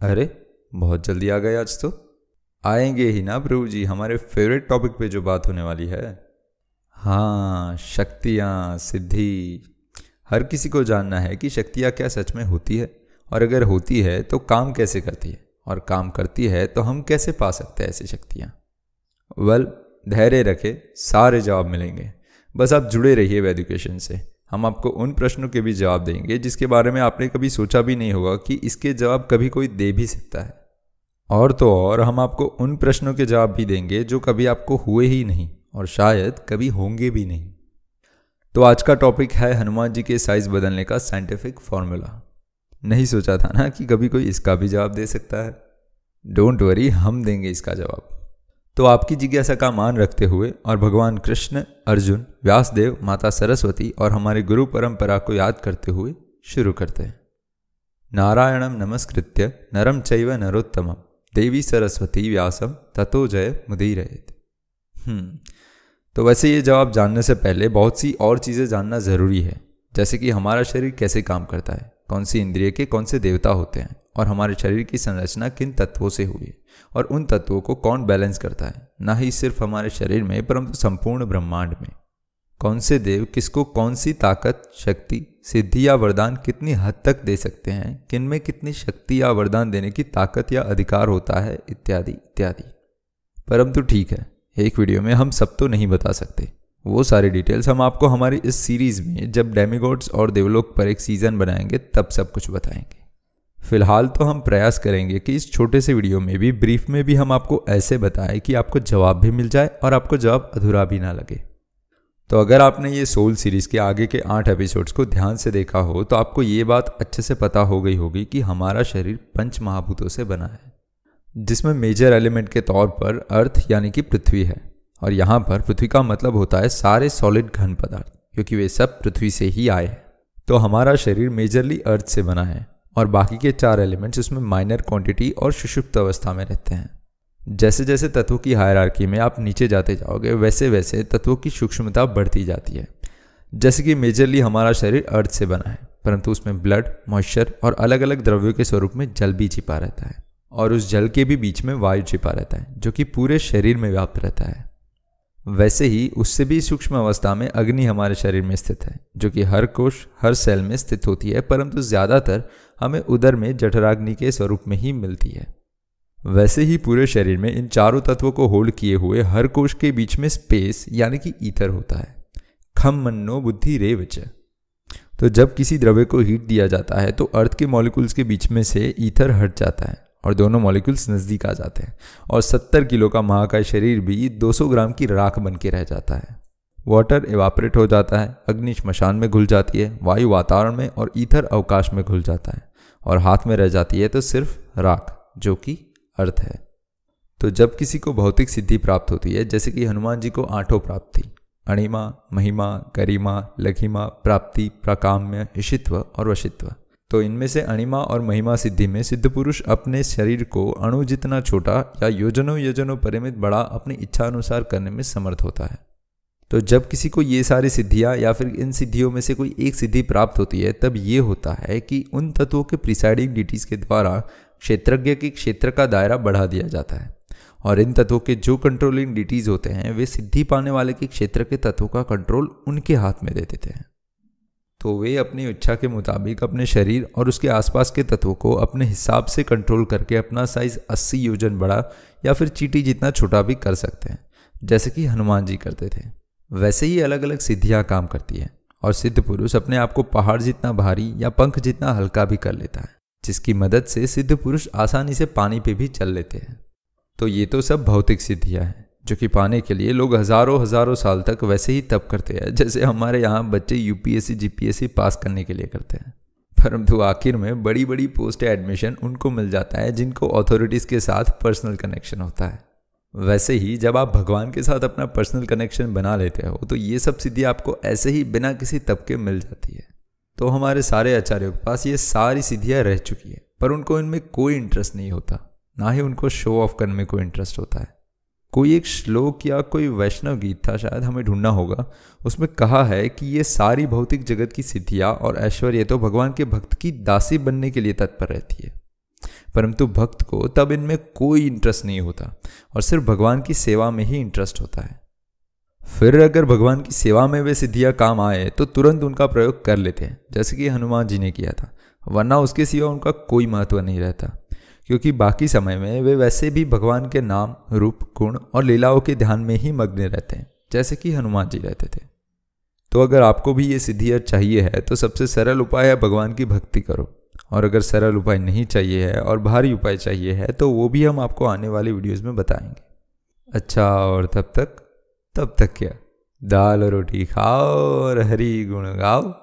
अरे, बहुत जल्दी आ गए आज तो। आएँगे ही ना प्रभु जी, हमारे फेवरेट टॉपिक पे जो बात होने वाली है। हाँ शक्तियाँ, सिद्धि, हर किसी को जानना है कि शक्तियाँ क्या सच में होती है। और अगर होती है तो काम कैसे करती है? और काम करती है तो हम कैसे पा सकते हैं ऐसी शक्तियाँ? वेल धैर्य रखे, सारे जवाब मिलेंगे। बस आप जुड़े रहिए एजुकेशन से। हम आपको उन प्रश्नों के भी जवाब देंगे, जिसके बारे में आपने कभी सोचा भी नहीं होगा कि इसके जवाब कभी कोई दे भी सकता है। और तो और, हम आपको उन प्रश्नों के जवाब भी देंगे, जो कभी आपको हुए ही नहीं, और शायद कभी होंगे भी नहीं। तो आज का टॉपिक है हनुमान जी के साइज़ बदलने का साइंटिफिक फॉर्मूला नहीं सोचा था ना कि कभी कोई इसका भी जवाब दे सकता है। डोंट वरी हम देंगे इसका जवाब। तो आपकी जिज्ञासा का मान रखते हुए और भगवान कृष्ण, अर्जुन, व्यासदेव, माता सरस्वती और हमारे गुरु परंपरा को याद करते हुए शुरू करते हैं। नारायणम नमस्कृत्य नरम चैव नरोत्तम। देवी सरस्वती व्यासम ततो जय मुदीर हम्म तो वैसे ये जवाब जानने से पहले बहुत सी और चीज़ें जानना ज़रूरी है। जैसे कि हमारा शरीर कैसे काम करता है? कौन सी इंद्रिय के कौन से देवता होते हैं? और हमारे शरीर की संरचना किन तत्वों से हुई है और उन तत्वों को कौन बैलेंस करता है? ना ही सिर्फ़ हमारे शरीर में, परंतु संपूर्ण ब्रह्मांड में। कौन से देव किसको कौन सी ताकत, शक्ति, सिद्धि या वरदान कितनी हद तक दे सकते हैं? किन में कितनी शक्ति या वरदान देने की ताकत या अधिकार होता है? इत्यादि इत्यादि। परंतु ठीक है, एक वीडियो में हम सब तो नहीं बता सकते। वो सारी डिटेल्स हम आपको हमारी इस सीरीज़ में, जब डेमिगोड्स और देवलोक पर एक सीज़न बनाएँगे, तब सब कुछ बताएँगे। फ़िलहाल तो हम प्रयास करेंगे कि इस छोटे से वीडियो में भी, ब्रीफ में भी हम आपको ऐसे बताएँ कि आपको जवाब भी मिल जाए और आपको जवाब अधूरा भी ना लगे। तो अगर आपने ये सोल सीरीज़ के आगे के आठ एपिसोड्स को ध्यान से देखा हो तो आपको ये बात अच्छे से पता हो गई होगी कि हमारा शरीर पंच महाभूतों से बना है, जिसमें मेजर एलिमेंट के तौर पर अर्थ यानी कि पृथ्वी है। और यहाँ पर पृथ्वी का मतलब होता है सारे सॉलिड घन पदार्थ, क्योंकि वे सब पृथ्वी से ही आए हैं। तो हमारा शरीर मेजरली अर्थ से बना है। और बाकी के चार एलिमेंट्स उसमें माइनर क्वांटिटी और सुषुप्त अवस्था में रहते हैं। जैसे जैसे तत्वों की हायरार्की में आप नीचे जाते जाओगे, वैसे वैसे तत्वों की सूक्ष्मता बढ़ती जाती है। जैसे कि मेजरली हमारा शरीर अर्थ से बना है, परंतु उसमें ब्लड मॉइस्चर और अलग अलग द्रव्यों के स्वरूप में जल भी छिपा रहता है। और उस जल के भी बीच में वायु छिपा रहता है, जो कि पूरे शरीर में व्याप्त रहता है। वैसे ही उससे भी सूक्ष्म अवस्था में अग्नि हमारे शरीर में स्थित है, जो कि हर कोश हर सेल में स्थित होती है, परंतु ज़्यादातर हमें उदर में जठराग्नि के स्वरूप में ही मिलती है। वैसे ही पूरे शरीर में इन चारों तत्वों को होल्ड किए हुए हर कोश के बीच में स्पेस यानी कि ईथर होता है। खम मन्नो बुद्धि रे विच। तो जब किसी द्रव्य को हीट दिया जाता है तो अर्थ के मॉलिक्यूल्स के बीच में से ईथर हट जाता है। और दोनों मॉलिक्यूल्स नज़दीक आ जाते हैं। और 70 किलो का महाकाय शरीर भी 200 ग्राम की राख बन के रह जाता है। वाटर एवापरेट हो जाता है, अग्नि श्मशान में घुल जाती है, वायु वातावरण में और ईथर अवकाश में घुल जाता है। और हाथ में रह जाती है तो सिर्फ़ राख, जो कि अर्थ है। तो जब किसी को भौतिक सिद्धि प्राप्त होती है, जैसे कि हनुमान जी को आठों प्राप्त थी अणिमा, महिमा, गरिमा, लघिमा, प्राप्ति, प्राकाम्य ईशित्व और वशित्व तो इनमें से अणिमा और महिमा सिद्धि में सिद्ध पुरुष अपने शरीर को अणु जितना छोटा या योजनों योजनों परिमित बड़ा अपनी इच्छा अनुसार करने में समर्थ होता है। तो जब किसी को ये सारी सिद्धियाँ या फिर इन सिद्धियों में से कोई एक सिद्धि प्राप्त होती है, तब ये होता है कि उन तत्वों के प्रिसाइडिंग डिटीज के द्वारा क्षेत्रज्ञ के क्षेत्र का दायरा बढ़ा दिया जाता है। और इन तत्वों के जो कंट्रोलिंग डिटीज होते हैं, वे सिद्धि पाने वाले के क्षेत्र के तत्वों का कंट्रोल उनके हाथ में दे देते हैं। तो वे अपनी इच्छा के मुताबिक अपने शरीर और उसके आसपास के तत्वों को अपने हिसाब से कंट्रोल करके अपना साइज़ 80 योजन बड़ा या फिर चीटी जितना छोटा भी कर सकते हैं, जैसे कि हनुमान जी करते थे। वैसे ही अलग अलग सिद्धियाँ काम करती हैं और सिद्ध पुरुष अपने आप को पहाड़ जितना भारी या पंख जितना हल्का भी कर लेता है, जिसकी मदद से सिद्ध पुरुष आसानी से पानी पे भी चल लेते हैं। तो ये तो सब भौतिक सिद्धियाँ हैं। जो कि पाने के लिए लोग हज़ारों हज़ारों साल तक वैसे ही तप करते हैं, जैसे हमारे यहाँ बच्चे यूपीएससी जीपीएससी पास करने के लिए करते हैं। परंतु आखिर में बड़ी बड़ी पोस्ट एडमिशन उनको मिल जाता है, जिनको अथॉरिटीज़ के साथ पर्सनल कनेक्शन होता है। वैसे ही जब आप भगवान के साथ अपना पर्सनल कनेक्शन बना लेते हो तो ये सब सिद्धि आपको ऐसे ही बिना किसी तप के मिल जाती है। तो हमारे सारे आचार्यों के पास ये सारी सिद्धियाँ रह चुकी है, पर उनको इनमें कोई इंटरेस्ट नहीं होता। ना ही उनको शो ऑफ़ करने में कोई इंटरेस्ट होता है। कोई एक श्लोक या कोई वैष्णव गीत था शायद हमें ढूंढना होगा, उसमें कहा है कि ये सारी भौतिक जगत की सिद्धियाँ और ऐश्वर्य तो भगवान के भक्त की दासी बनने के लिए तत्पर रहती है। परंतु भक्त को तब इनमें कोई इंटरेस्ट नहीं होता और सिर्फ़ भगवान की सेवा में ही इंटरेस्ट होता है। फिर अगर भगवान की सेवा में वे सिद्धियाँ काम आए तो तुरंत उनका प्रयोग कर लेते हैं, जैसे कि हनुमान जी ने किया था, वरना उसके सिवा उनका कोई महत्व नहीं रहता। क्योंकि बाकी समय में वे वैसे भी भगवान के नाम, रूप, गुण और लीलाओं के ध्यान में ही मग्न रहते हैं, जैसे कि हनुमान जी रहते थे। तो अगर आपको भी ये सिद्धियाँ चाहिए है तो सबसे सरल उपाय है भगवान की भक्ति करो। और अगर सरल उपाय नहीं चाहिए है और भारी उपाय चाहिए है तो वो भी हम आपको आने वाली वीडियोस में बताएँगे। अच्छा और तब तक तब तक क्या? दाल रोटी खाओ और हरी गुण गाओ।